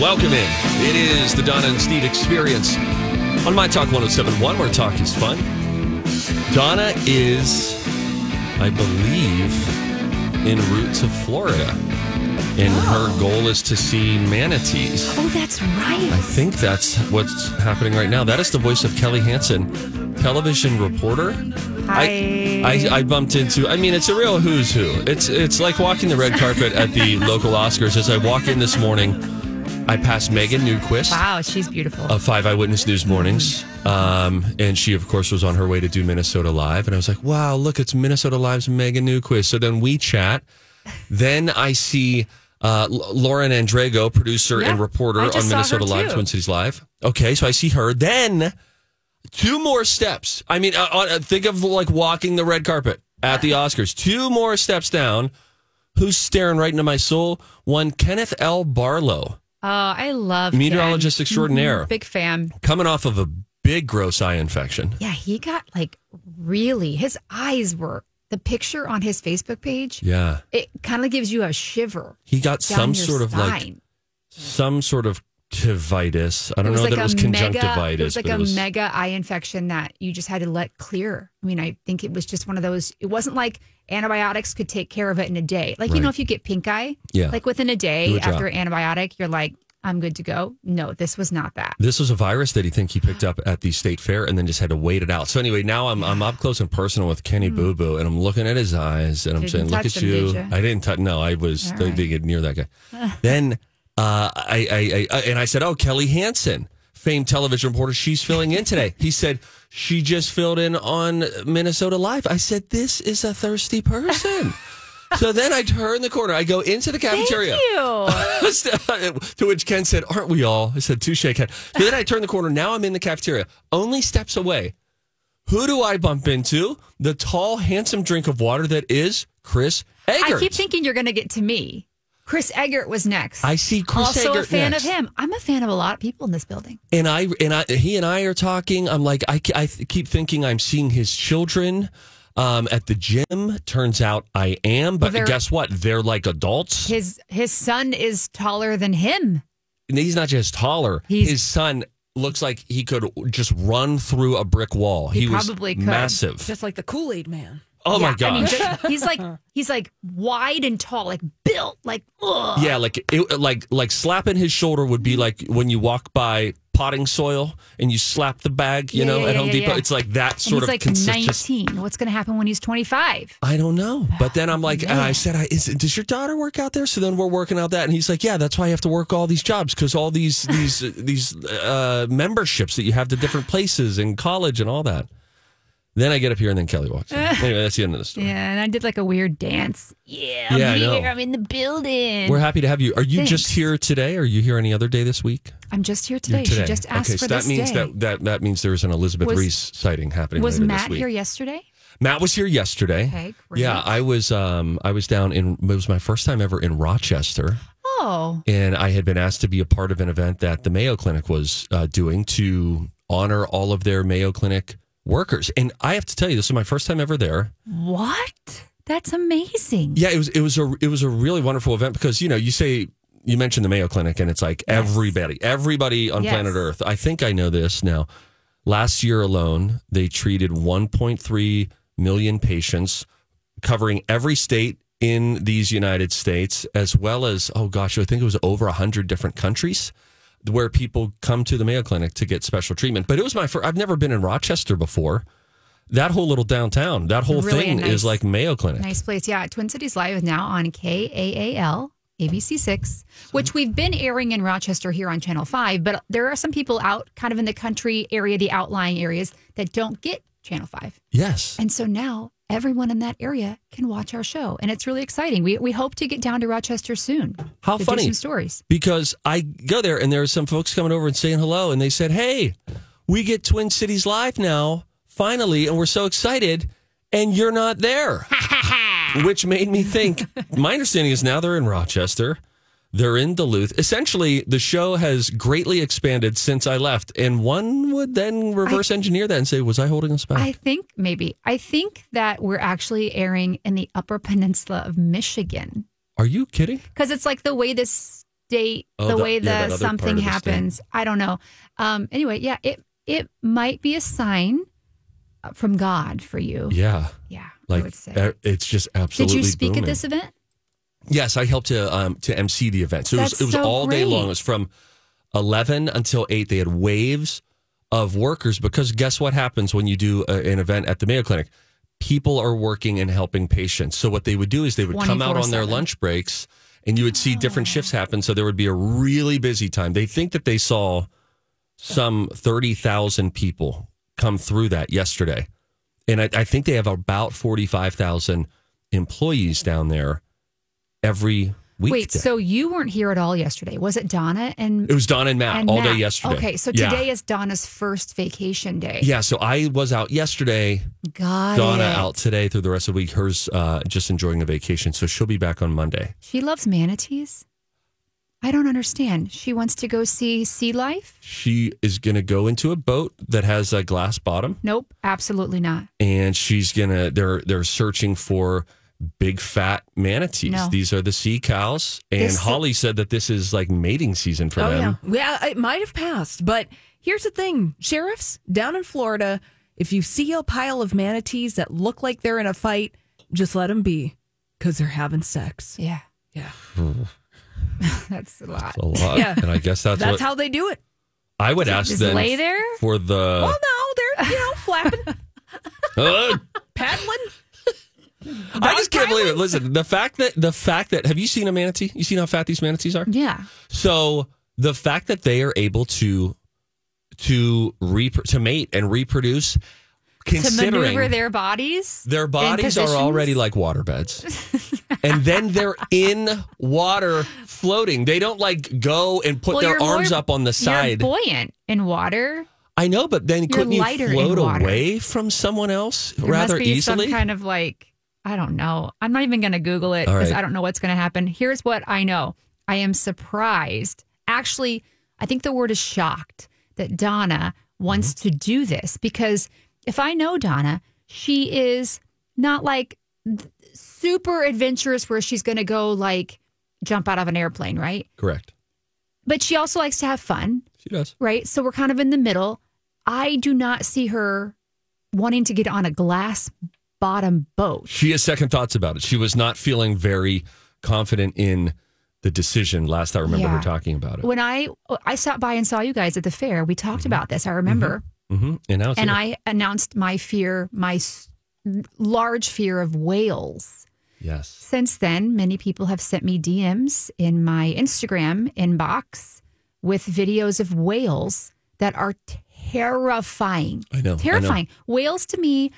Welcome in. It is the Donna and Steve experience on My Talk 1071, where talk is fun. Donna is, I believe, en route to Florida. And her oh. goal is to see manatees. Oh, that's right. I think that's what's happening right now. That is the voice of Kelli Hanson, television reporter. I, I I bumped into. I mean, it's a real who's who. It's it's like walking the red carpet at the local Oscars. As I walk in this morning, I passed Megan Newquist Wow, she's beautiful. of Five Eyewitness News Mornings, um, and she of course was on her way to do Minnesota Live. And I was like, "Wow, look, it's Minnesota Live's Megan Newquist." So then we chat. Then I see uh, Lauren Andrego, producer and reporter on Minnesota Live. Twin Cities Live. Okay, so I see her. Then two more steps. I mean, uh, uh, think of like walking the red carpet at the Oscars. Two more steps down. Who's staring right into my soul? One Kenneth L. Barlow, Oh, I love meteorologist Ken. extraordinaire, Mhm, Big fan. coming off of a big gross eye infection. Yeah, he got like really. His eyes were the picture on his Facebook page. Yeah, It kind of gives you a shiver. he got some sort of like some sort of tivitis. I don't know like that it was conjunctivitis. Mega, it was like a was, mega eye infection that you just had to let clear. I mean, I think it was just one of those. It wasn't like antibiotics could take care of it in a day. Like you know, if you get pink eye, Yeah. like within a day after antibiotic, you're like, I'm good to go. No, this was not that. This was a virus that he think he picked up at the state fair and then just had to wait it out. So anyway, now I'm I'm up close and personal with Kenny mm-hmm. Boo Boo and I'm looking at his eyes and I'm Didn't saying, "Look at him, you." did ya? I didn't touch. No, I was right. didn't get near that guy. then uh, I, I, I and I said, "Oh, Kelli Hanson, famed television reporter, she's filling in today." He said she just filled in on Minnesota Live. I said, "This is a thirsty person." so then I turn the corner. I go into the cafeteria. to which Ken said, Aren't we all? I said, Touche, Ken. So then I turn the corner. Now I'm in the cafeteria, only steps away. Who do I bump into? The tall, handsome drink of water that is Chris Eggert. I keep thinking you're going to get to me. Chris Eggert was next. I see Chris Eggert. also Eggert a fan next. of him. I'm a fan of a lot of people in this building. And I and I he and I are talking. I'm like I, I keep thinking I'm seeing his children um, at the gym. Turns out I am, but Well, guess what? They're like adults. His his son is taller than him. And he's not just taller. He's- his son looks like he could just run through a brick wall. He was probably could. massive. Just like the Kool Aid Man. Oh my Yeah, I mean, just- he's like he's like wide and tall, like built, like ugh. yeah, like it, like like slapping his shoulder would be like when you walk by potting soil and you slap the bag, you Yeah, know, yeah, at Home yeah, Depot. yeah. It's like that sort he's of like consistent. 19. What's going to happen when he's 25? I don't know. But then I'm like, and I said, I, is, does your daughter work out there? So then we're working out that. And he's like, yeah, that's why I have to work all these jobs because all these, these, these uh, memberships that you have to different places in college and all that. Then I get up here and then Kelli walks in. anyway, that's the end of the story. Yeah, and I did like a weird dance. Yeah, I'm Yeah, here. I'm in the building. We're happy to have you. Are you just here today? Or are you here any other day this week? I'm just here You're today. She just asked okay, for so that this means day. that, that that means there's an Elizabeth Was- Ries sighting happening. was Matt here yesterday? Matt was here yesterday. Okay, great. Yeah, I was. Um, I was down in. It was my first time ever in Rochester, Oh, and I had been asked to be a part of an event that the Mayo Clinic was uh, doing to honor all of their Mayo Clinic workers. And I have to tell you, this is my first time ever there. what? That's amazing. Yeah, it was. It was a. It was a really wonderful event because you know you say you mentioned the Mayo Clinic and it's like Yes. everybody, everybody on Yes. planet Earth. I think I know this now. Last year alone, they treated 1.3 million patients, covering every state in these United States, as well as, oh gosh, I think it was over 100 different countries where people come to the Mayo Clinic to get special treatment. But it was my first, I've never been in Rochester before. That whole little downtown, that whole Really thing nice- is like Mayo Clinic. Nice place. Yeah. Twin Cities Live is now on KAAL. ABC6, which we've been airing in Rochester here on Channel 5, but there are some people out kind of in the country area, the outlying areas that don't get Channel 5. Yes. And so now everyone in that area can watch our show. And it's really exciting. We, we hope to get down to Rochester soon. How to funny. Do some stories. because I go there and there are some folks coming over and saying hello, and they said, "Hey, we get Twin Cities Live now, finally, and we're so excited." And you're not there, which made me think. My understanding is now they're in Rochester, they're in Duluth. Essentially, the show has greatly expanded since I left, and one would then reverse engineer that and say, "Was I holding us back?" I think maybe. I think that we're actually airing in the Upper Peninsula of Michigan Are you kidding? because it's like the way this state, Oh, the, the- way yeah, the something the state. happens. I don't know. Um, anyway, yeah, it it might be a sign uh, from God for you. Yeah, Yeah, I like would say. it's just absolutely. Did you speak booming. at this event? Yes, I helped to um, to MC the event. So it was, it was so all day long. It was from eleven until eight. They had waves of workers because guess what happens when you do a, an event at the Mayo Clinic? People are working and helping patients. So what they would do is they would come out on their lunch breaks, and you would see different shifts happen. So there would be a really busy time. They think that they saw some thirty thousand people come through that yesterday, and I, I think they have about forty five thousand employees down there every week. Wait, so you weren't here at all yesterday? Was it Donna and it was Donna and Matt and all day yesterday. Okay, so Yeah. today is Donna's first vacation day. Yeah, so I was out yesterday. Got Donna out today through the rest of the week. Hers uh, just enjoying the vacation, so she'll be back on Monday. She loves manatees. I don't understand. She wants to go see sea life? She is going to go into a boat that has a glass bottom, Nope, absolutely not. and she's gonna. They're they're searching for big fat manatees. No. These are the sea cows, and This- Holly said that this is like mating season for Oh them. yeah, yeah. It might have passed, but here's the thing: sheriffs down in Florida, if you see a pile of manatees that look like they're in a fight, just let them be because they're having sex. Yeah, Yeah, that's a lot. A lot, Yeah. and I guess that's, that's what how they do it. I would ask Just them lay there? for the. Well, no, they're you know flapping, Uh, paddling. I just can't believe it. Listen, the fact that the fact that have you seen a manatee? You seen how fat these manatees are? Yeah. So the fact that they are able to to rep- to mate and reproduce, To considering maneuver their bodies. their bodies are already like water beds, and then they're in water floating. They don't like go and put Well, their arms more- up on the side. You're buoyant in water. I know, but then couldn't you float away from someone else There rather easily? some kind of like I don't know. I'm not even going to Google it because right. I don't know what's going to happen. Here's what I know. I am surprised. Actually, I think the word is shocked that Donna wants Mm-hmm. to do this because if I know Donna, she is not like th- super adventurous where she's going to go like jump out of an airplane, right? Correct. But she also likes to have fun She does. right? So we're kind of in the middle. I do not see her wanting to get on a glass bottom boat. She has second thoughts about it. She was not feeling very confident in the decision last I remember her talking about it. When I I stopped by and saw you guys at the fair, we talked about this. I remember, hmm And now and. I announced my fear, my s- large fear of whales. yes. Since then, many people have sent me DMs in my Instagram inbox with videos of whales that are terrifying. I know, I know. Terrifying. Whales to me,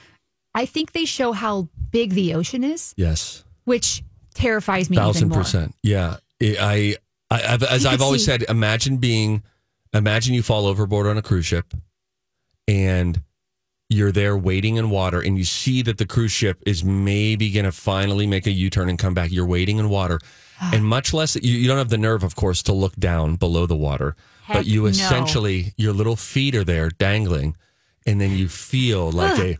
I think they show how big the ocean is, Yes. which terrifies me Thousand even more. percent. Yeah. I, I, as You I've always see- said, imagine being, imagine you fall overboard on a cruise ship and you're there waiting in water and you see that the cruise ship is maybe going to finally make a U-turn and come back. You're waiting in water ah. and much less, you, you don't have the nerve, of course, to look down below the water, Heck but you no. essentially, your little feet are there dangling and then you feel like a,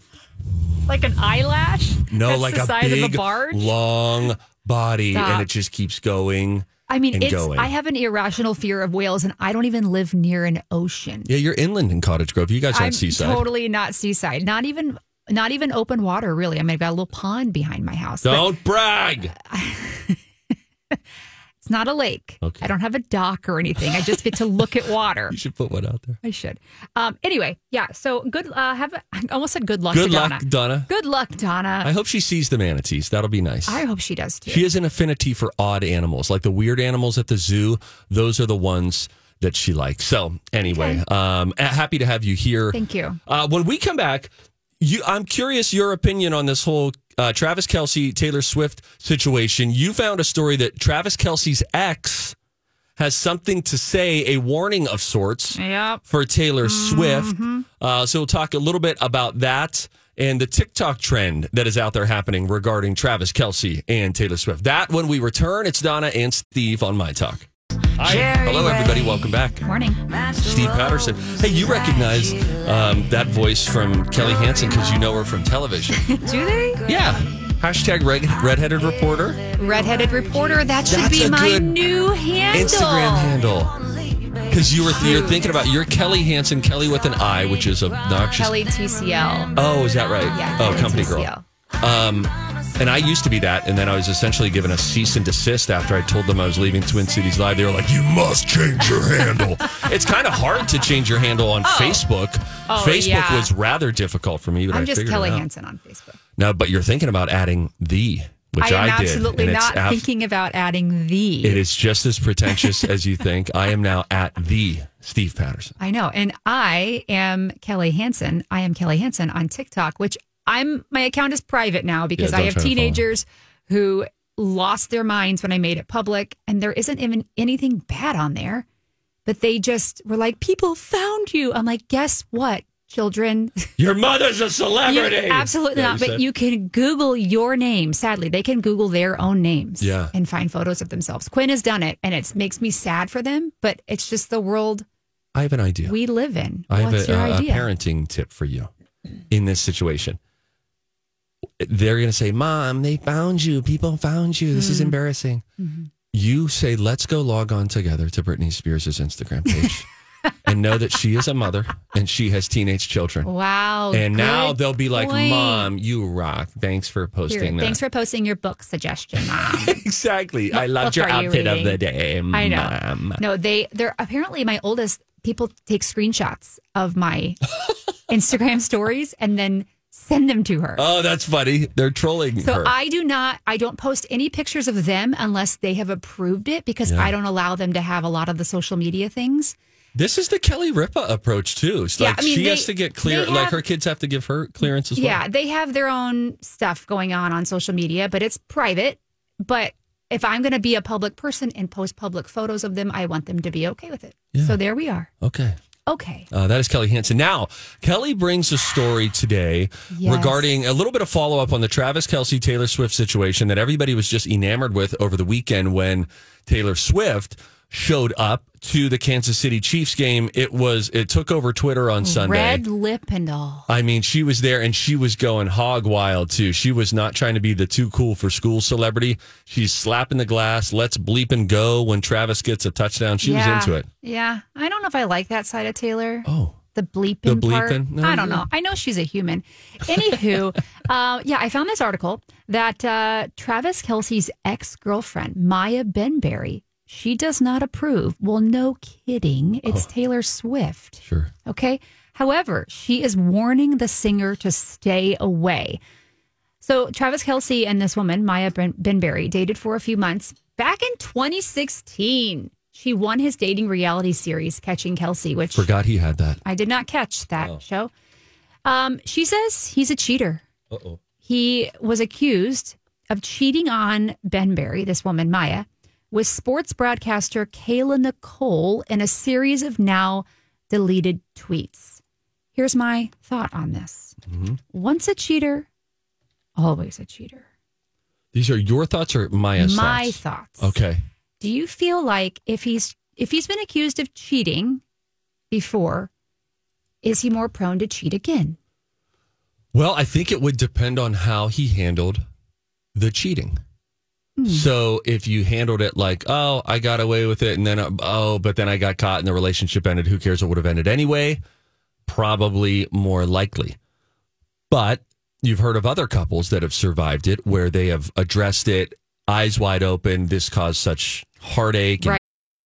Like an eyelash? no, like the a size big, of a barge? long body Stop. and it just keeps going. I mean, and it's. going. I have an irrational fear of whales, and I don't even live near an ocean. Yeah, you're inland in Cottage Grove. You guys aren't I'm seaside. totally not seaside. Not even not even open water, really. I mean, I've got a little pond behind my house. Don't brag. It's not a lake. Okay. I don't have a dock or anything. I just get to look at water. You should put one out there. I should. Um, anyway, yeah. So good. Uh, have a, I almost said good luck. Good luck, Donna. Donna. Good luck, Donna. I hope she sees the manatees. That'll be nice. I hope she does too. She has an affinity for odd animals, like the weird animals at the zoo. Those are the ones that she likes. So, anyway, um, happy to have you here. Thank you. Uh, when we come back, you, I'm curious your opinion on this whole uh, Travis Kelce Taylor Swift situation. You found a story that Travis Kelce's ex has something to say, a warning of sorts Yep. for Taylor Swift. Uh, so we'll talk a little bit about that and the TikTok trend that is out there happening regarding Travis Kelce and Taylor Swift. That when we return, it's Donna and Steve on My Talk. Hi. Hello, everybody. Welcome back. Morning. Steve Patterson. Hey, you recognize um, that voice from Kelli Hanson because you know her from television. Do they? yeah. Hashtag red, redheaded reporter. Redheaded reporter. That should That's be a my good new handle. Instagram handle. Because you were you're thinking about you're Kelli Hanson, Kelli with an I, which is obnoxious. Kelli TCL. Oh, is that right? Yeah. Oh, Kelli company TCL. girl. Um, and I used to be that, and then I was essentially given a cease and desist after I told them I was leaving Twin Cities Live. They were like, "You must change your handle." it's kind of hard to change your handle on oh. Facebook. Oh, Facebook yeah. was rather difficult for me, but I I'm just figured Kelli. Hanson on Facebook. No, but you're thinking about adding the, which I I, am did. absolutely not ab- thinking about adding the. It is just as pretentious as you think. I am now at the Steve Patterson. I know. And I am Kelli Hanson. I am Kelli Hanson on TikTok, which I'm my account is private now because Yeah, I have try to follow. teenagers who lost their minds when I made it public and there isn't even anything bad on there. But they just were like, people found you. I'm like, guess what, children? Your mother's a You- celebrity. absolutely Yeah, not. you But said. you can Google your name. Sadly, they can Google their own names Yeah. and find photos of themselves. Quinn has done it and it makes me sad for them, but it's just the world I have an idea. we live in. I have What's a, your uh, a, a parenting tip for you in this situation. They're going to say, Mom, they found you. People found you. Hmm. This is embarrassing. Mm-hmm. You say, Let's go log on together to Britney Spears' Instagram page and know that she is a mother and she has teenage children. Wow. and now they'll be like, point. Mom, you rock. Thanks for Here, posting that. thanks for posting your book suggestion, Mom. exactly. I loved your are you outfit of the day. I know. No, they they're apparently my oldest people take screenshots of my Instagram stories and then send them to her. Oh, that's funny. They're trolling So her. I do not I don't post any pictures of them unless they have approved it because Yeah. I don't allow them to have a lot of the social media things. This is the Kelly Ripa approach too. It's Yeah, like I mean, she they- has to get clear. they like her kids have to give her clearance as well. Yeah, they have their own stuff going on on social media, but it's private. But if I'm going to be a public person and post public photos of them, I want them to be okay with it. So there we are. Okay. Okay. Uh, that is Kelli Hanson. Now, Kelli brings a story today Yes. regarding a little bit of follow up on the Travis Kelce Taylor Swift situation that everybody was just enamored with over the weekend when Taylor Swift showed up to the Kansas City Chiefs game. It was it took over Twitter on Sunday. Red lip and all. I mean, she was there and she was going hog wild too. She was not trying to be the too cool for school celebrity. She's slapping the glass. Let's bleep and go when Travis gets a touchdown. She Yeah. was into it. Yeah. I don't know if I like that side of Taylor. Oh, The bleeping, The part. bleeping? No, I don't yeah. know. I know she's a human. Anywho, uh, yeah, I found this article that uh, Travis Kelce's ex girlfriend, Maya Benberry, she does not approve. Well, no kidding. It's Oh. Taylor Swift. sure. Okay. However, she is warning the singer to stay away. So Travis Kelce and this woman, Maya Ben- Benberry, dated for a few months. Back in 2016, she won his dating reality series, Catching Kelce, which Forgot he had that. I did not catch that show. Um, she says he's a cheater. Uh oh. He was accused of cheating on Benberry, this woman, Maya, with sports broadcaster Kayla Nicole in a series of now deleted tweets. Here's my thought on this mm-hmm. once a cheater, always a cheater. These are your thoughts or Maya's my thoughts? My thoughts. Okay. Do you feel like if he's if he's been accused of cheating before, is he more prone to cheat again? Well, I think it would depend on how he handled the cheating. Hmm. So if you handled it like, oh, I got away with it, and then oh, but then I got caught and the relationship ended. Who cares? It would have ended anyway. Probably more likely. But you've heard of other couples that have survived it where they have addressed it eyes wide open. This caused such heartache. and.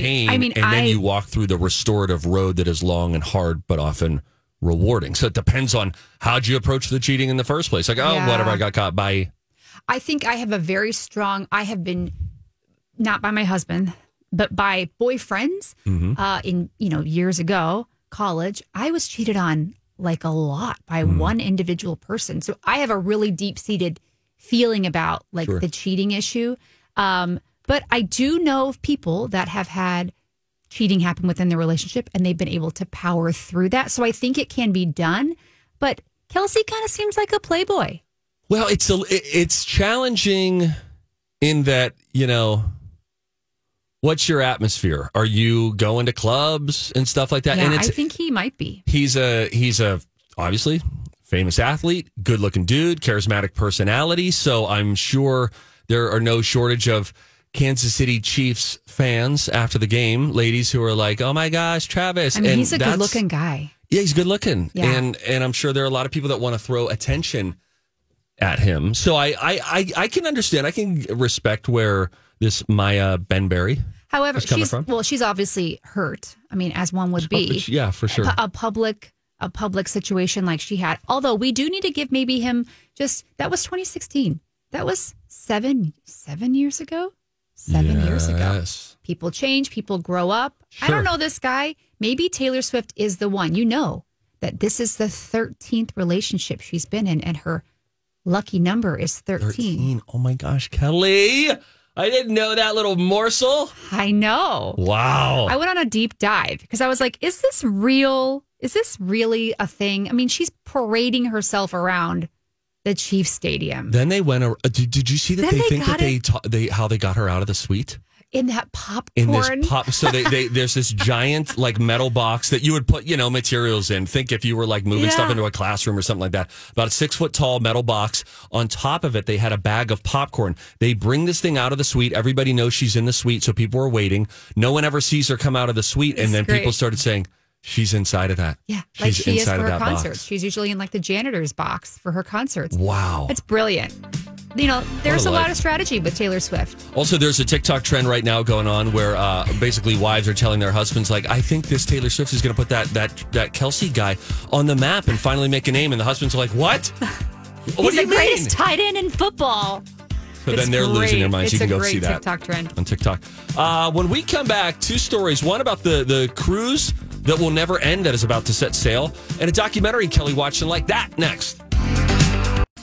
Pain, I mean, and then I- you walk through the restorative road that is long and hard, but often rewarding. So it depends on how'd you approach the cheating in the first place. Like, oh, Yeah. whatever, I got caught by. I think I have a very strong. I have been not by my husband, but by boyfriends. Mm-hmm. Uh, in you know years ago, college, I was cheated on like a lot by Mm. one individual person. So I have a really deep seated feeling about like Sure. the cheating issue. Um, but I do know of people that have had cheating happen within their relationship and they've been able to power through that. So I think it can be done. But Kelce kind of seems like a playboy. Well, it's a, it's challenging in that you know. What's your atmosphere? Are you going to clubs and stuff like that? Yeah, and I think he might be. he's a he's a obviously famous athlete, good looking dude, charismatic personality. So I'm sure there are no shortage of Kansas City Chiefs fans after the game, ladies who are like, "Oh my gosh, Travis!" I mean, And he's a good looking guy. Yeah, he's good looking, Yeah. and and I'm sure there are a lot of people that want to throw attention at him. So I I I, I can understand. I can respect where this Maya Benberry. However, is coming she's from? well, she's obviously hurt. I mean, as one would be. Yeah, for sure. A, a public a public situation like she had. Although we do need to give maybe him just that was 2016. That was seven seven years ago. Seven years ago. People change. People grow up. I don't know this guy. Maybe Taylor Swift is the one. You know that this is the 13th relationship she's been in, and her lucky number is 13. 13. Oh my gosh, Kelli. I didn't know that little morsel. I know. Wow. I went on a deep dive because I was like, is this real? Is this really a thing? I mean, she's parading herself around the Chiefs Stadium then they went. ar- uh, Did, did you see that Then they they think that they, ta- they how they got her out of the suite in that popcorn. in this pop? So they, they there's this giant like metal box that you would put you know materials in. Think if you were like moving stuff into a classroom or something like that. About a six foot tall metal box. On top of it, they had a bag of popcorn. They bring this thing out of the suite. Everybody knows she's in the suite, so people are waiting. No one ever sees her come out of the suite, and It's then people started saying. She's inside of that. yeah, like She's she is inside for of her that concerts. box. She's usually in like the janitor's box for her concerts. Wow. It's brilliant. You know, there's a life. lot of strategy with Taylor Swift. Also, there's a TikTok trend right now going on where uh, basically wives are telling their husbands, like, "I think this Taylor Swift is going to put that that that Kelce guy on the map and finally make a name." And the husbands are like, "What? what He's the greatest mean?" tight end in football. So It's then they're losing their minds. It's you can a go great see that TikTok trend. on TikTok. Uh, when we come back, two stories: one about the the cruise that will never end that is about to set sail, and a documentary Kelly watching like that next.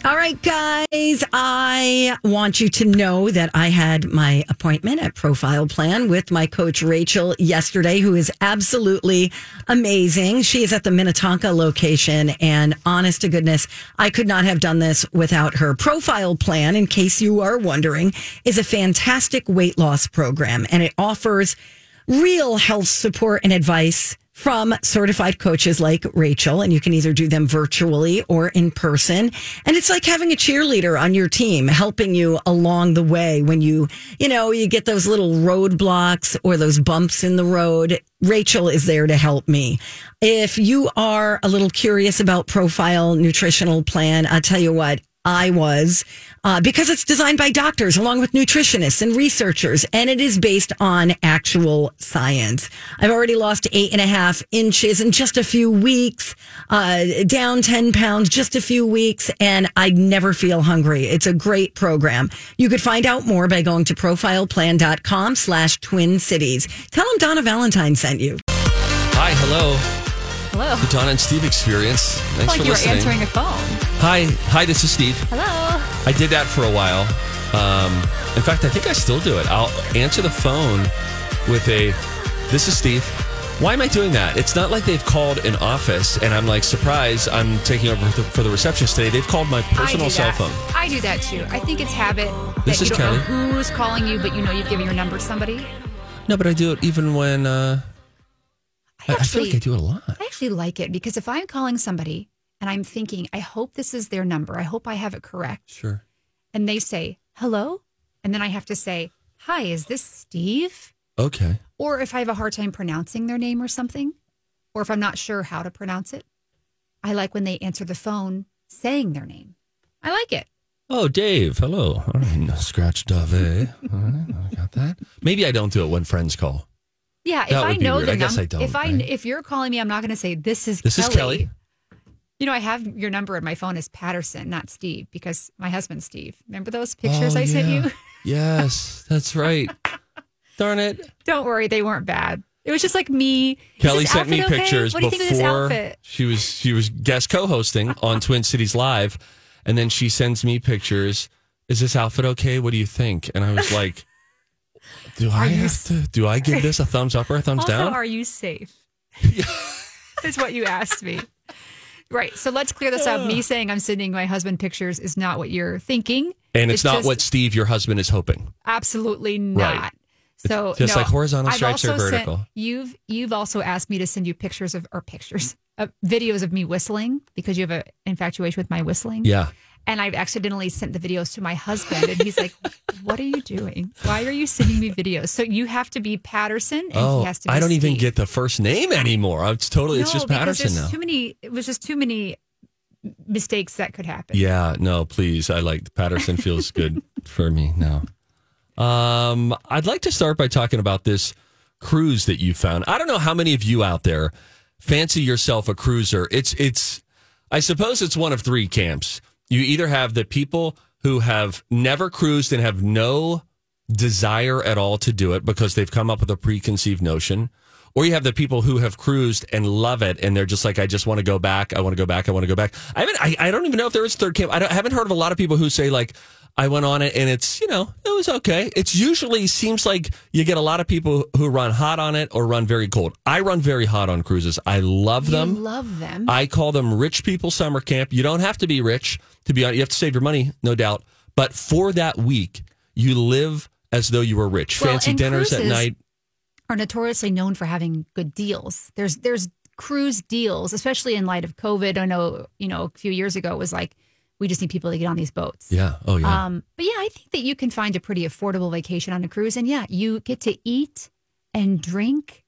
All right, guys, I want you to know that I had my appointment at Profile Plan with my coach Rachel yesterday, who is absolutely amazing. She is at the Minnetonka location, and honest to goodness, I could not have done this without her. Profile Plan, in case you are wondering, is a fantastic weight loss program, and it offers real health support and advice from certified coaches like Rachel, and you can either do them virtually or in person. And it's like having a cheerleader on your team helping you along the way when you, you know, you get those little roadblocks or those bumps in the road. Rachel is there to help me. If you are a little curious about Profile Nutritional Plan, I'll tell you what, I was uh, because it's designed by doctors along with nutritionists and researchers, and it is based on actual science. I've already lost eight and a half inches in just a few weeks, uh, down 10 pounds, just a few weeks, and I never feel hungry. It's a great program. You could find out more by going to profileplan.com slash twin cities. Tell them Donna Valentine sent you. Hi, hello. Hello. The Donna and Steve experience. Thanks like for you were answering a phone. Hi, hi. This is Steve. Hello. I did that for a while. Um, in fact, I think I still do it. I'll answer the phone with a, "This is Steve." Why am I doing that? It's not like they've called an office and I'm like, surprise, I'm taking over for the, for the receptionist today. They've called my personal cell phone. I do that too. I think it's habit This that is you don't Kelli. know who's calling you, but you know you've given your number to somebody. No, but I do it even when uh, I, I feel like I do it a lot. I actually like it because if I'm calling somebody and I'm thinking, I hope this is their number, I hope I have it correct, Sure. and they say hello, and then I have to say, "Hi, is this Steve?" Okay. Or if I have a hard time pronouncing their name or something, or if I'm not sure how to pronounce it, I like when they answer the phone saying their name. I like it. Oh, Dave. Hello. All right. No, Scratch Dave. All right. I got that. Maybe I don't do it when friends call. Yeah, if That I would be know weird. the I guess num- I don't, If I right? if you're calling me, I'm not going to say this is This is Kelli. You know, I have your number in my phone as Patterson, not Steve, because my husband's Steve. Remember those pictures Oh, I sent you? Yes, that's right. Darn it. Don't worry, they weren't bad. It was just like me. Kelli sent me okay? pictures What do you think of this before outfit? she was she was guest co-hosting on Twin Cities Live, and then she sends me pictures. Is this outfit okay? What do you think? And I was like, Do I have s- to? Do I give this a thumbs up or a thumbs Also, down? are you safe? Is what you asked me. Right. So let's clear this up. Me saying I'm sending my husband pictures is not what you're thinking. and it's, not just what Steve, your husband, is hoping. Absolutely not. Right. So just no, like horizontal I've stripes are also sent- vertical. you've you've also asked me to send you pictures of or pictures uh, videos of me whistling because you have an infatuation with my whistling. Yeah. And I've accidentally sent the videos to my husband, and he's like, "What are you doing? Why are you sending me videos?" So you have to be Patterson, and Oh, he has to. be I don't even get the first name anymore. It's totally. it's just Patterson now. Too many. It was just too many mistakes that could happen. Yeah, no, please. I like Patterson feels good for me now. Um, I'd like to start by talking about this cruise that you found. I don't know how many of you out there fancy yourself a cruiser. It's it's I suppose it's one of three camps. You either have the people who have never cruised and have no desire at all to do it because they've come up with a preconceived notion. Or you have the people who have cruised and love it, and they're just like, I just want to go back. I want to go back. I want to go back. I haven't. I, I don't even know if there is third camp. I, I haven't heard of a lot of people who say like, I went on it and it's you know it was okay. It's usually seems like you get a lot of people who run hot on it or run very cold. I run very hot on cruises. I love You them. love them. I call them rich people summer camp. You don't have to be rich to be on. You have to save your money, no doubt. But for that week, you live as though you were rich. Well, Fancy dinners at night. are notoriously known for having good deals. There's there's cruise deals, especially in light of COVID. I know you know a few years ago it was like we just need people to get on these boats. Yeah. Oh yeah. Um, but yeah, I think that you can find a pretty affordable vacation on a cruise, and yeah, you get to eat and drink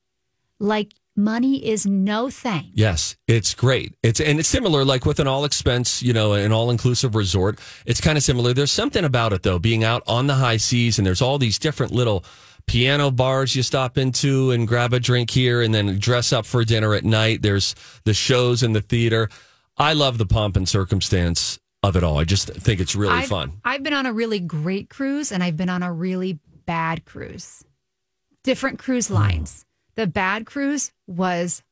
like money is no thing. Yes, it's great. It's and it's similar like with an all expense, you know, an all inclusive resort. It's kind of similar. There's something about it though, being out on the high seas and there's all these different little piano bars you stop into and grab a drink here and then dress up for dinner at night. There's the shows in the theater. I love the pomp and circumstance of it all. I just think it's really I've, fun. I've been on a really great cruise and I've been on a really bad cruise. Different cruise Oh. lines. The bad cruise was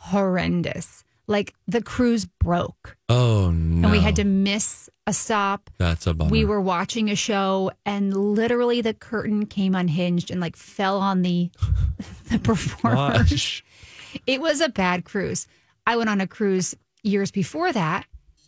horrendous. Like the cruise broke Oh no. and we had to miss a stop. That's a bummer. We were watching a show and literally the curtain came unhinged and like fell on the the performers. Gosh. It was a bad cruise. I went on a cruise years before that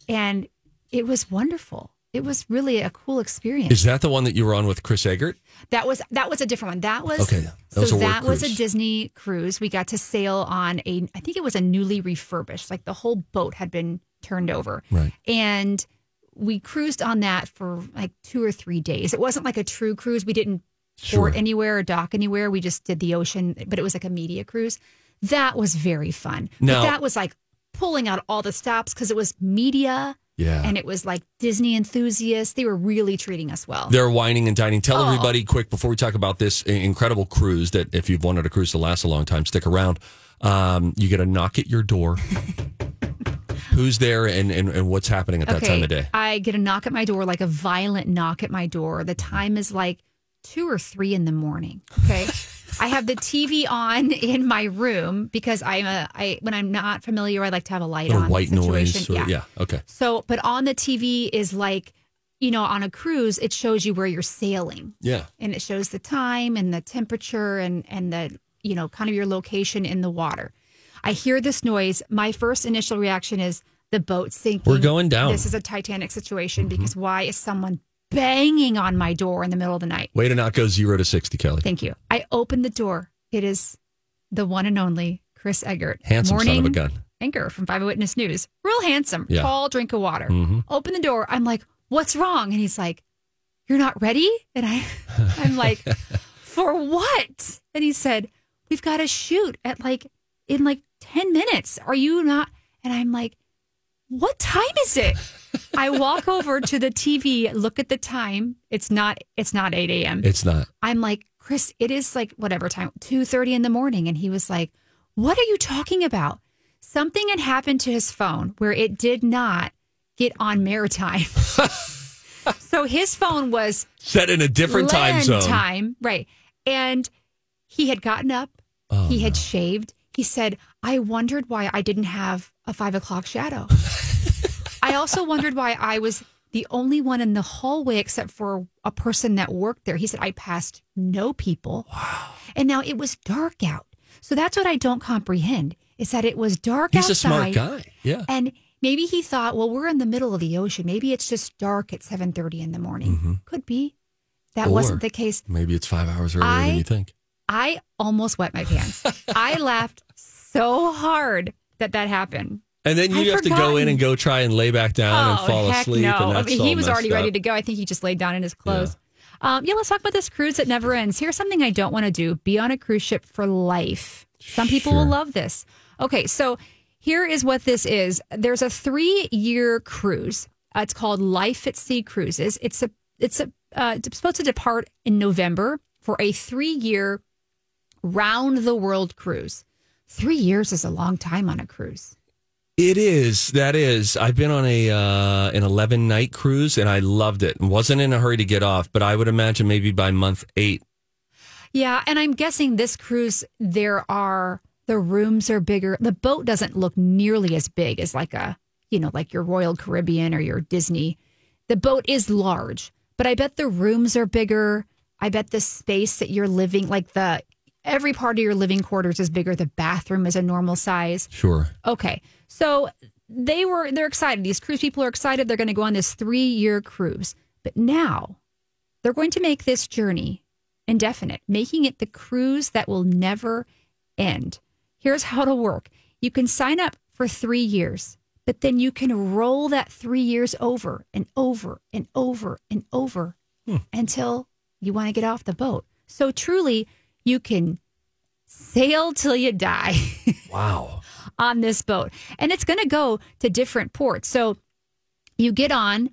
and it was wonderful. It was really a cool experience. Is that the one that you were on with Chris Eggert? That was that was a different one. That was Okay, that so was a work that was a. Disney cruise. We got to sail on a I think it was a newly refurbished. Like the whole boat had been turned over. Right. And we cruised on that for like 2 or 3 days. It wasn't like a true cruise. We didn't port Sure. anywhere or dock anywhere. We just did the ocean, but it was like a media cruise. That was very fun. Now- but that was like pulling out all the stops cuz it was media Yeah. And it was like Disney enthusiasts. They were really treating us well. They're wining and dining. Tell Oh. everybody quick before we talk about this incredible cruise that if you've wanted a cruise to last a long time, stick around. Um, you get a knock at your door. Who's there and, and, and what's happening at that time of day? I get a knock at my door, like a violent knock at my door. The time is like two or three in the morning. Okay. I have the TV on in my room because I'm a I when I'm not familiar, I like to have a light on white situation. noise. Or, yeah. Okay. So, but on the TV is like, you know, on a cruise, it shows you where you're sailing Yeah. and it shows the time and the temperature and and the you know kind of your location in the water. I hear this noise. My first initial reaction is the boat sinking. We're going down. This is a Titanic situation mm-hmm. because why is someone banging on my door in the middle of the night? Way to not go zero to 60, Kelli. Thank you. I open the door. It is the one and only Chris Eggert. Handsome son of a morning gun. Anchor from Five Eyewitness News. Real handsome. Yeah. Tall drink of water. Mhm. Open the door. I'm like, what's wrong? And he's like, you're not ready? And I, I'm like, for what? And he said, we've got to shoot at like, in like 10 minutes. Are you not? And I'm like, what time is it? I walk over to the TV, look at the time. It's not, it's not 8 a.m. It's not. I'm like, Chris, it is like whatever time, 2.30 in the morning. And he was like, what are you talking about? Something had happened to his phone where it did not get on maritime. so his phone was Set in a different time zone. Time, right. And he had gotten up, Oh, he had shaved. He said, I wondered why I didn't have a five o'clock shadow. I also wondered why I was the only one in the hallway except for a person that worked there. He said, I passed no people. Wow. And now it was dark out. So that's what I don't comprehend is that it was dark He's a outside. smart guy. Yeah. And maybe he thought, well, we're in the middle of the ocean. Maybe it's just dark at 7:30 in the morning. Could be. That Mm-hmm. Or wasn't the case. Maybe it's five hours earlier I- than you think. I almost wet my pants. I laughed so hard that that happened. And then you have to go in and go try and lay back down and fall Oh, heck asleep. No. And I mean, he was already messed ready to go. I think he just laid down in his clothes. Um, yeah, let's talk about this cruise that never ends. Here's something I don't want to do be on a cruise ship for life. Some people will love this. Okay, so here is what this is there's a three year cruise. Uh, it's called Life at Sea Cruises. It's a it's a uh, it's supposed to depart in November for a three year round the world cruise. Three years is a long time on a cruise. It is. That is. I've been on a uh, an eleven night cruise and I loved it. wasn't in a hurry to get off, but I would imagine maybe by month eight. Yeah, and I'm guessing this cruise there are the rooms are bigger. The boat doesn't look nearly as big as like a, you know, like your Royal Caribbean or your Disney. The boat is large, but I bet the rooms are bigger. I bet the space that you're living like the every part of your living quarters is bigger. The bathroom is a normal size. Sure. Okay. So they were they're excited. These cruise people are excited. They're going to go on this 3-year cruise. But now they're going to make this journey indefinite, making it the cruise that will never end. Here's how it'll work. You can sign up for 3 years, but then you can roll that 3 years over and over and over and over hmm. until you want to get off the boat. So truly, you can sail till you die. Wow. On this boat. And it's going to go to different ports. So you get on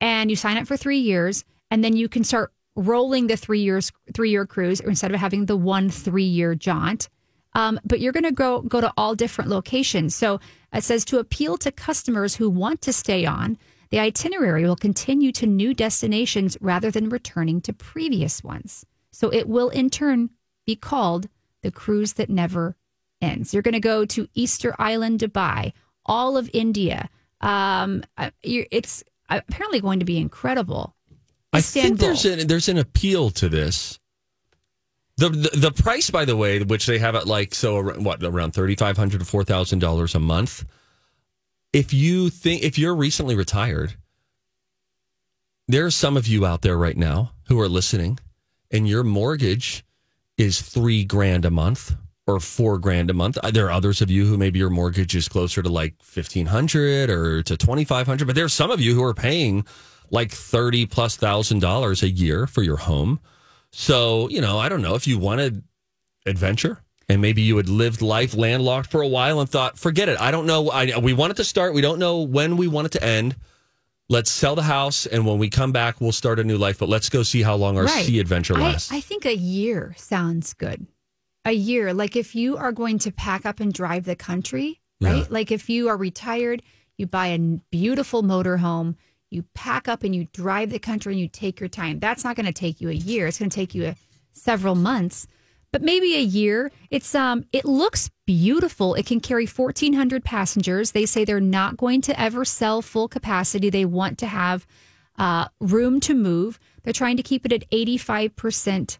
and you sign up for three years, and then you can start rolling the three years three year cruise instead of having the one three year jaunt. Um, but you're going to go go to all different locations. So it says to appeal to customers who want to stay on, the itinerary will continue to new destinations rather than returning to previous ones. So it will in turn be called the cruise that never ends. You're going to go to Easter Island, Dubai, all of India. Um, uh, you're- it's apparently going to be incredible. I think there's an, there's an appeal to this. The, the the price, by the way, which they have at like so ar- what around thirty five hundred to four thousand dollars a month. If you think if you're recently retired, there are some of you out there right now who are listening, and your mortgage is three grand a month or four grand a month. There are others of you who maybe your mortgage is closer to like fifteen hundred or to twenty five hundred, but there are some of you who are paying like thirty plus thousand dollars a year for your home. So you know, I don't know if you wanted adventure. And maybe you had lived life landlocked for a while and thought, forget it. I don't know. I, we want it to start. We don't know when we want it to end. Let's sell the house, and when we come back, we'll start a new life. But let's go see how long our Right. sea adventure I, lasts. I think a year sounds good. A year, like if you are going to pack up and drive the country, right? Yeah. Like if you are retired, you buy a beautiful motorhome, you pack up and you drive the country and you take your time. That's not going to take you a year. It's going to take you a, several months, but maybe a year. It's um, it looks beautiful. It can carry fourteen hundred passengers. They say they're not going to ever sell full capacity. They want to have uh, room to move. They're trying to keep it at eighty five percent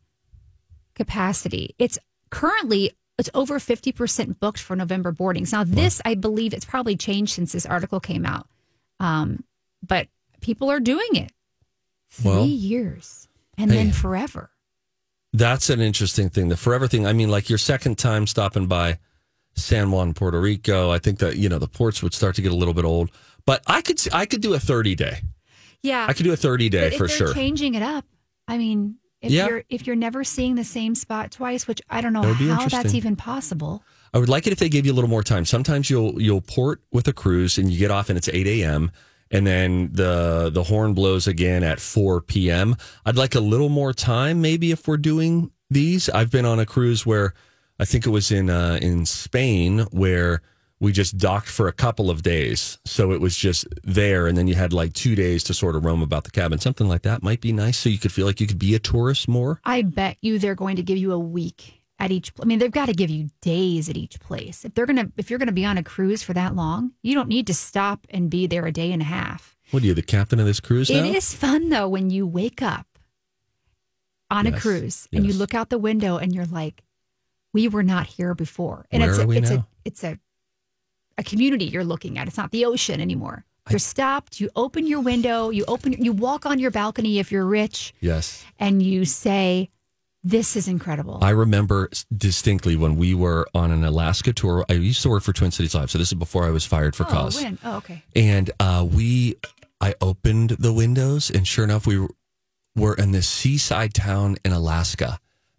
capacity. It's currently it's over 50% booked for November boardings. Now this I believe it's probably changed since this article came out. Um, but people are doing it. 3 Well, years and hey. then forever. That's an interesting thing. The forever thing. I mean, like your second time stopping by San Juan, Puerto Rico. I think that you know the ports would start to get a little bit old. But I could I could do a thirty day. Yeah. I could do a thirty day But if for they're sure. changing it up. I mean, if Yeah. you're if you're never seeing the same spot twice, which I don't know That how that's even possible. I would like it if they gave you a little more time. Sometimes you'll you'll port with a cruise and you get off and it's eight a.m. and then the the horn blows again at four p.m. I'd like a little more time, maybe if we're doing these. I've been on a cruise where I think it was in uh, in Spain where we just docked for a couple of days, so it was just there, and then you had like two days to sort of roam about the cabin. Something like that might be nice, so you could feel like you could be a tourist more. I bet you they're going to give you a week at each. I mean, they've got to give you days at each place. If they're gonna, if you're gonna be on a cruise for that long, you don't need to stop and be there a day and a half. What are you, the captain of this cruise It now? is fun though when you wake up on a cruise and you look out the window and you're like, "We were not here before." And Where it's a, it's now? a it's a a community you're looking at. It's not the ocean anymore. You're stopped. You open your window. You open. You walk on your balcony if you're rich, yes. and you say, "This is incredible." I remember distinctly when we were on an Alaska tour. I used to work for Twin Cities Live, so this is before I was fired for oh, cause. when? Oh, okay. And uh, we, I opened the windows, and sure enough, we were in this seaside town in Alaska,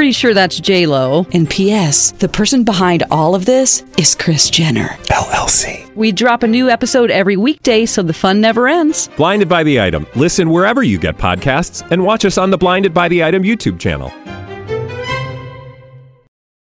Pretty sure that's J Lo. And P.S. The person behind all of this is Kris Jenner. LLC. We drop a new episode every weekday, so the fun never ends. Blinded by the item. Listen wherever you get podcasts, and watch us on the Blinded by the Item YouTube channel.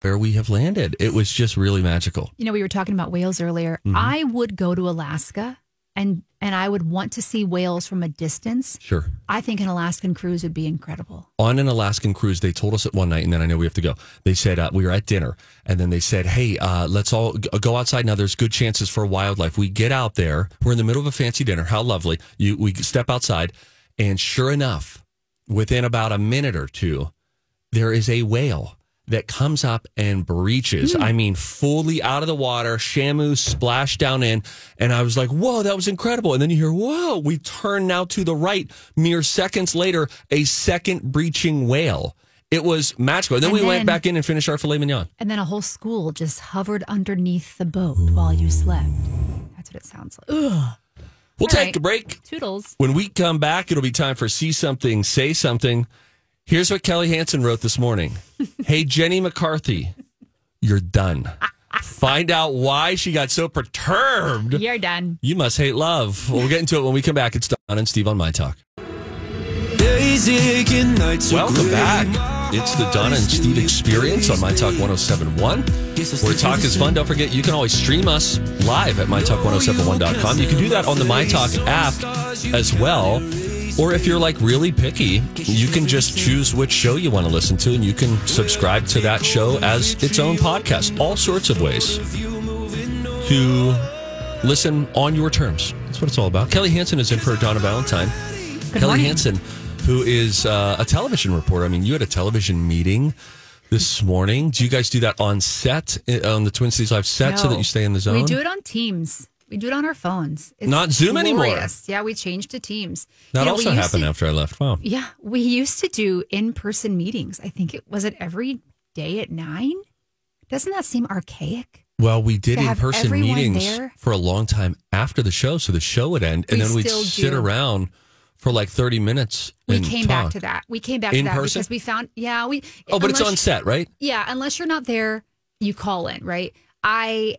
Where we have landed, it was just really magical. You know, we were talking about whales earlier. Mm-hmm. I would go to Alaska and and I would want to see whales from a distance. Sure. I think an Alaskan cruise would be incredible. on an Alaskan cruise, they told us at one night, and then I know we have to go. They said uh, we were at dinner, and then they said, "Hey, uh, let's all go outside now. There's good chances for wildlife." We get out there. We're in the middle of a fancy dinner. How lovely! You we step outside, and sure enough, within about a minute or two, there is a whale that comes up and breaches. Hmm. I mean, fully out of the water, Shamu splashed down in. And I was like, whoa, that was incredible. And then you hear, whoa, we turn now to the right. Mere seconds later, a second breaching whale. It was magical. And then And we went back in and finished our filet mignon. And then a whole school just hovered underneath the boat while you slept. That's what it sounds like. Ugh. We'll All take right. a break. Toodles. When we come back, it'll be time for See Something, Say Something. Here's what Kelli Hanson wrote this morning Hey, Jenny McCarthy, you're done. Find out why she got so perturbed. You're done. You must hate love. We'll get into it when we come back. It's Don and Steve on My Talk. Welcome back. It's the Donna and Steve experience on My Talk 1071. Where talk is fun. Don't forget, you can always stream us live at MyTalk1071.com. You can do that on the My Talk app as well. Or if you're like really picky, you can just choose which show you want to listen to and you can subscribe to that show as its own podcast. All sorts of ways to listen on your terms. That's what it's all about. Kelli Hanson is in for Donna Valentine. Kelli morning. Hanson, who is uh, a television reporter. I mean, you had a television meeting this morning. Do you guys do that on set, uh, on the Twin Cities Live set, so that you stay in the zone? We do it on Teams. We do it on our phones. It's Not Zoom anymore. glorious. Yeah, we changed to Teams. That You know, also happened to- after I left. Wow. Yeah, we used to do in-person meetings. I think it was it every day at nine. Doesn't that seem archaic? Well, we did in-person meetings there? for a long time after the show. So the show would end, and We then we'd still sit do. around for like 30 minutes. We came back to that. We came back In to that person? because we found, yeah, we. Oh, but it's on set, right? Yeah, unless you're not there, you call in, right? I,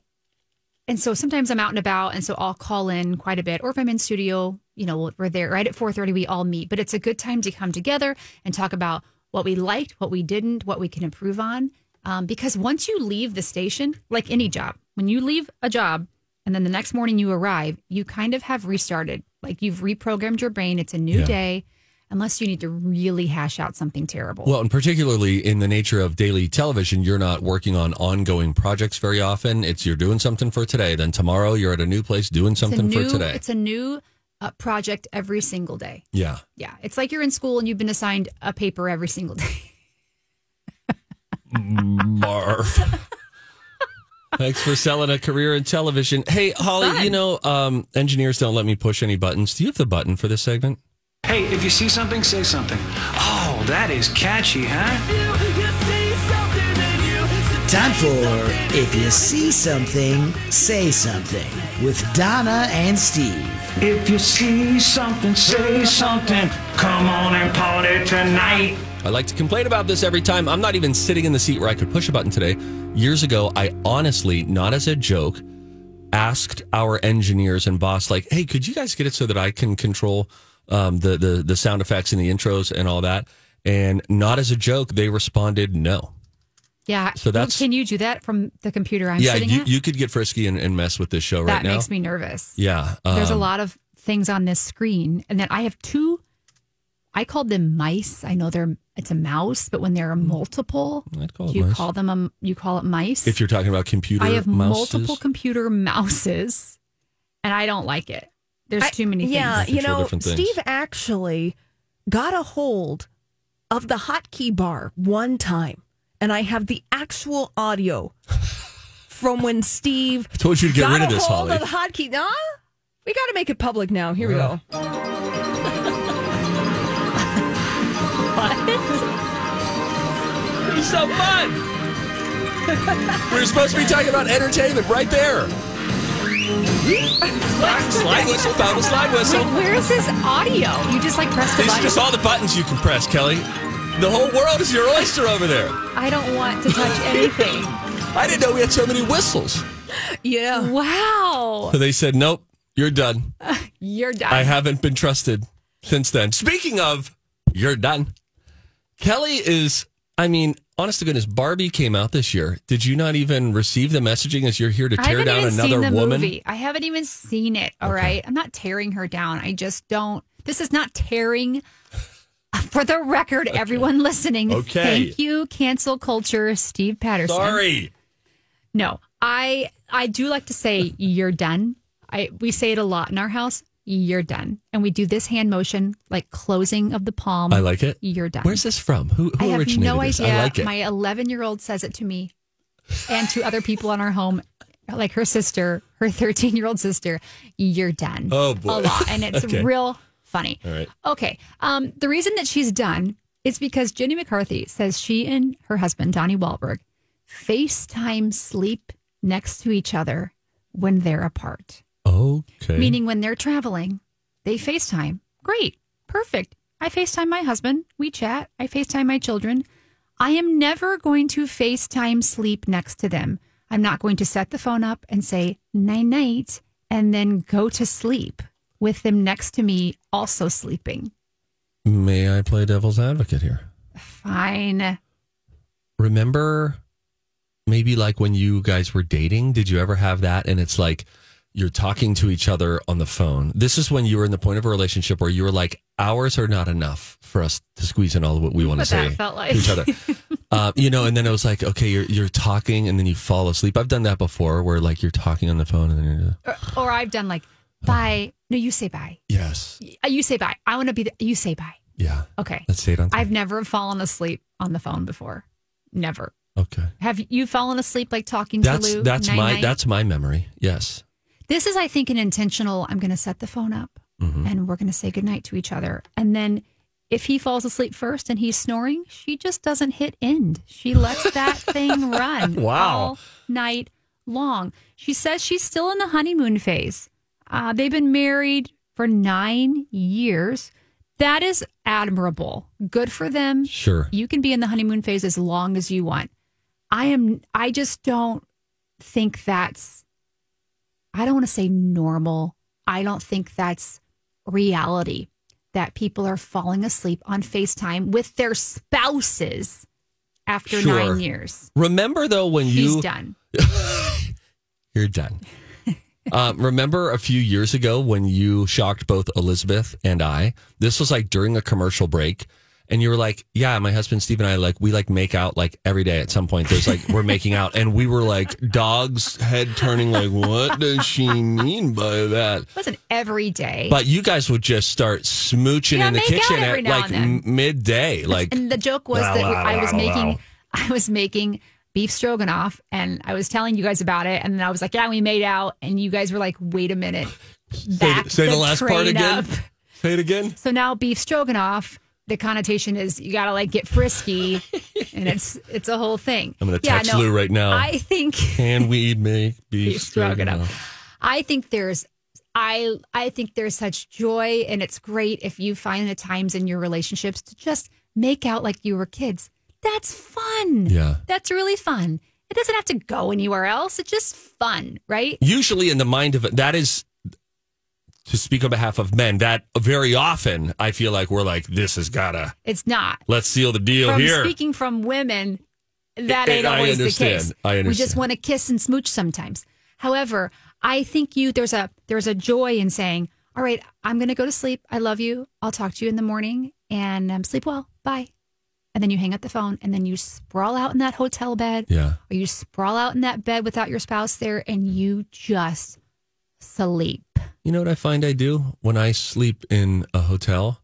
and so sometimes I'm out and about, and so I'll call in quite a bit. Or if I'm in studio, you know, we're there right at 4:30. We all meet, but it's a good time to come together and talk about what we liked, what we didn't, what we can improve on. Um, because once you leave the station, like any job, when you leave a job and then the next morning you arrive, you kind of have restarted. Like you've reprogrammed your brain. It's a new Yeah. day, unless you need to really hash out something terrible. Well, and particularly in the nature of daily television, you're not working on ongoing projects very often. It's you're doing something for today. Then tomorrow you're at a new place doing something new, for today. It's a new uh, project every single day. Yeah. Yeah, it's like you're in school and you've been assigned a paper every single day. Marv. Thanks for selling a career in television. Hey, Holly, you know, um, engineers don't let me push any buttons. Do you have the button for this segment? Hey, if you see something, say something. Oh, that is catchy, huh? Time for If You See Something, Say Something with Donna and Steve. If you see something, say something. Come on and party tonight. I like to complain about this every time. I'm not even sitting in the seat where I could push a button today. Years ago, I honestly, not as a joke, asked our engineers and boss, like, "Hey, could you guys get it so that I can control um, the the the sound effects and the intros and all that?" And not as a joke, they responded, "No." Yeah. So that's- Can you do that from the computer I'm yeah, sitting you, at? you could get frisky and, and mess with this show that right now. That makes me nervous. yeah, There's a um, lot of things on this screen, and then I have two. I called them mice. I know they're it's a mouse, but when there are multiple, call you mice. call them a you call it mice. If you're talking about computer, I have mouses. multiple computer mouses, and I don't like it. There's I- too many things. Yeah, you know. Steve actually got a hold of the hotkey bar one time, and I have the actual audio from when Steve I told you to get got rid of a this, hold Holly. of the hotkey. No, we got to make it public now. Here we go. what? It's so fun. We're supposed to be talking about entertainment right there. Slide, slide whistle, found a slide whistle. Wait, where is this audio? You just like press the These are button. just all the buttons you can press, Kelli. The whole world is your oyster over there. I don't want to touch anything. I didn't know we had so many whistles. Yeah. Wow. So they said, nope, you're done. You're done. I haven't been trusted since then. Speaking of, you're done. Kelli is, I mean, honest to goodness, Barbie came out this year. Did you not even receive the messaging as you're here to tear down even another seen the woman? movie. I haven't even seen it. All right, I'm not tearing her down. I just don't. This is not tearing. For the record, everyone listening, Okay. thank you, cancel culture, Steve Patterson. Sorry. No, I I do like to say you're done. I we say it a lot in our house. You're done, and we do this hand motion like closing of the palm. I like it. You're done. Where's this from? Who, who I have originated no this? idea. I like it. My 11 year old says it to me and to other people in our home, like her sister, her 13 year old sister. You're done. Oh, boy. A lot, and it's Okay. real funny. All right. Okay. Um, the reason that she's done is because Jenny McCarthy says she and her husband Donnie Wahlberg FaceTime sleep next to each other when they're apart. Okay. Meaning when they're traveling, they FaceTime. Great. Perfect. I FaceTime my husband. We chat. I FaceTime my children. I am never going to FaceTime sleep next to them. I'm not going to set the phone up and say night night and then go to sleep with them next to me also sleeping. May I play devil's advocate here? Fine. Remember maybe like when you guys were dating, did you ever have that? And it's like you're talking to each other on the phone. This is when you were in the point of a relationship where you were like, hours are not enough for us to squeeze in all of what we want to say like. to each other. uh, you know, and then it was like, okay, you're you're talking and then you fall asleep. I've done that before where like you're talking on the phone and then you're just, Or, or I've done like bye. No, you say bye. yes, Uh, You say bye. I want to be. The, you say bye. yeah. Okay. Let's say it on. I've never fallen asleep on the phone before. Never. okay. Have you fallen asleep like talking to That's Lou? that's my night-night? that's my memory. Yes. This is, I think, an intentional. I'm going to set the phone up Mm-hmm. and we're going to say goodnight to each other. And then if he falls asleep first and he's snoring, she just doesn't hit end. She lets that thing run Wow. all night long. She says she's still in the honeymoon phase. Uh, they've been married for nine years. That is admirable. Good for them. Sure. You can be in the honeymoon phase as long as you want. I am, I just don't think that's, I don't want to say normal. I don't think that's reality that people are falling asleep on FaceTime with their spouses after Sure. nine years. Remember though when He's you done. You're done. um, remember a few years ago when you shocked both Elizabeth and I? This was like during a commercial break. And you were like, yeah, my husband Steve and I like we like make out like every day at some point. There's like we're making out, and we were like dogs head turning like, what does she mean by that? It wasn't every day. But you guys would just start smooching Yeah, in the kitchen at like m- midday. Like and the joke was Wow, that wow, I was wow, making wow. I was making beef stroganoff and I was telling you guys about it and then I was like, yeah, we made out and you guys were like, wait a minute. Back say the, the last part again. up. Say it again. So now beef stroganoff, the connotation is you gotta like get frisky and it's it's a whole thing. I'm gonna Yeah, text no, Lou right now. I think Can we make beef, Beef stroganoff. stroganoff? I think there's I I think there's such joy and it's great if you find the times in your relationships to just make out like you were kids. That's fun. Yeah. That's really fun. It doesn't have to go anywhere else. It's just fun, right? Usually, in the mind of that is to speak on behalf of men. That very often, I feel like we're like, this has gotta. It's not. Let's seal the deal from here. speaking from women, that I- ain't I always the case. I We just want to kiss and smooch sometimes. However, I think you there's a there's a joy in saying, "All right, I'm going to go to sleep. I love you. I'll talk to you in the morning, and um, sleep well. Bye." And then you hang up the phone, and then you sprawl out in that hotel bed, Yeah. or you sprawl out in that bed without your spouse there, and you just sleep. You know what I find I do when I sleep in a hotel,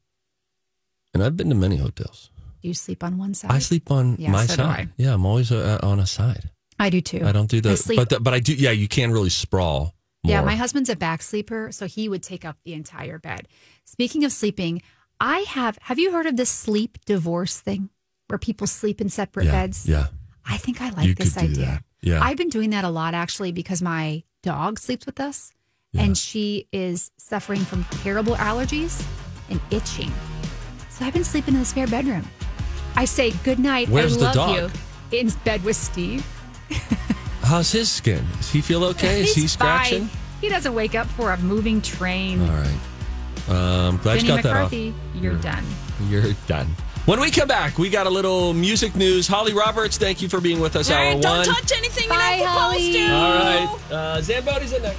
and I've been to many hotels. You sleep on one side. I sleep on Yeah, my so do side. Yeah, I'm always uh, on a side. I do too. I don't do the, sleep but the, but I do. Yeah, you can really sprawl. More. Yeah, my husband's a back sleeper, so he would take up the entire bed. Speaking of sleeping, I have have you heard of this sleep divorce thing where people sleep in separate yeah, beds? Yeah, I think I like You this could do idea. that. Yeah. I've been doing that a lot actually because my dog sleeps with us and she is suffering from terrible allergies and itching. So I've been sleeping in the spare bedroom. I say good night. Where's I the love dog? you. In bed with Steve. How's his skin? Does he feel okay? Is he scratching? fine. He doesn't wake up for a moving train. All right. Um, glad Jenny you got McCarthy, that off. you're done. You're done. When we come back, we got a little music news. Holly Roberts, thank you for being with us. All hour don't one. touch anything Bye, you're not supposed Holly. to. All right. Uh, Zambodi's in next.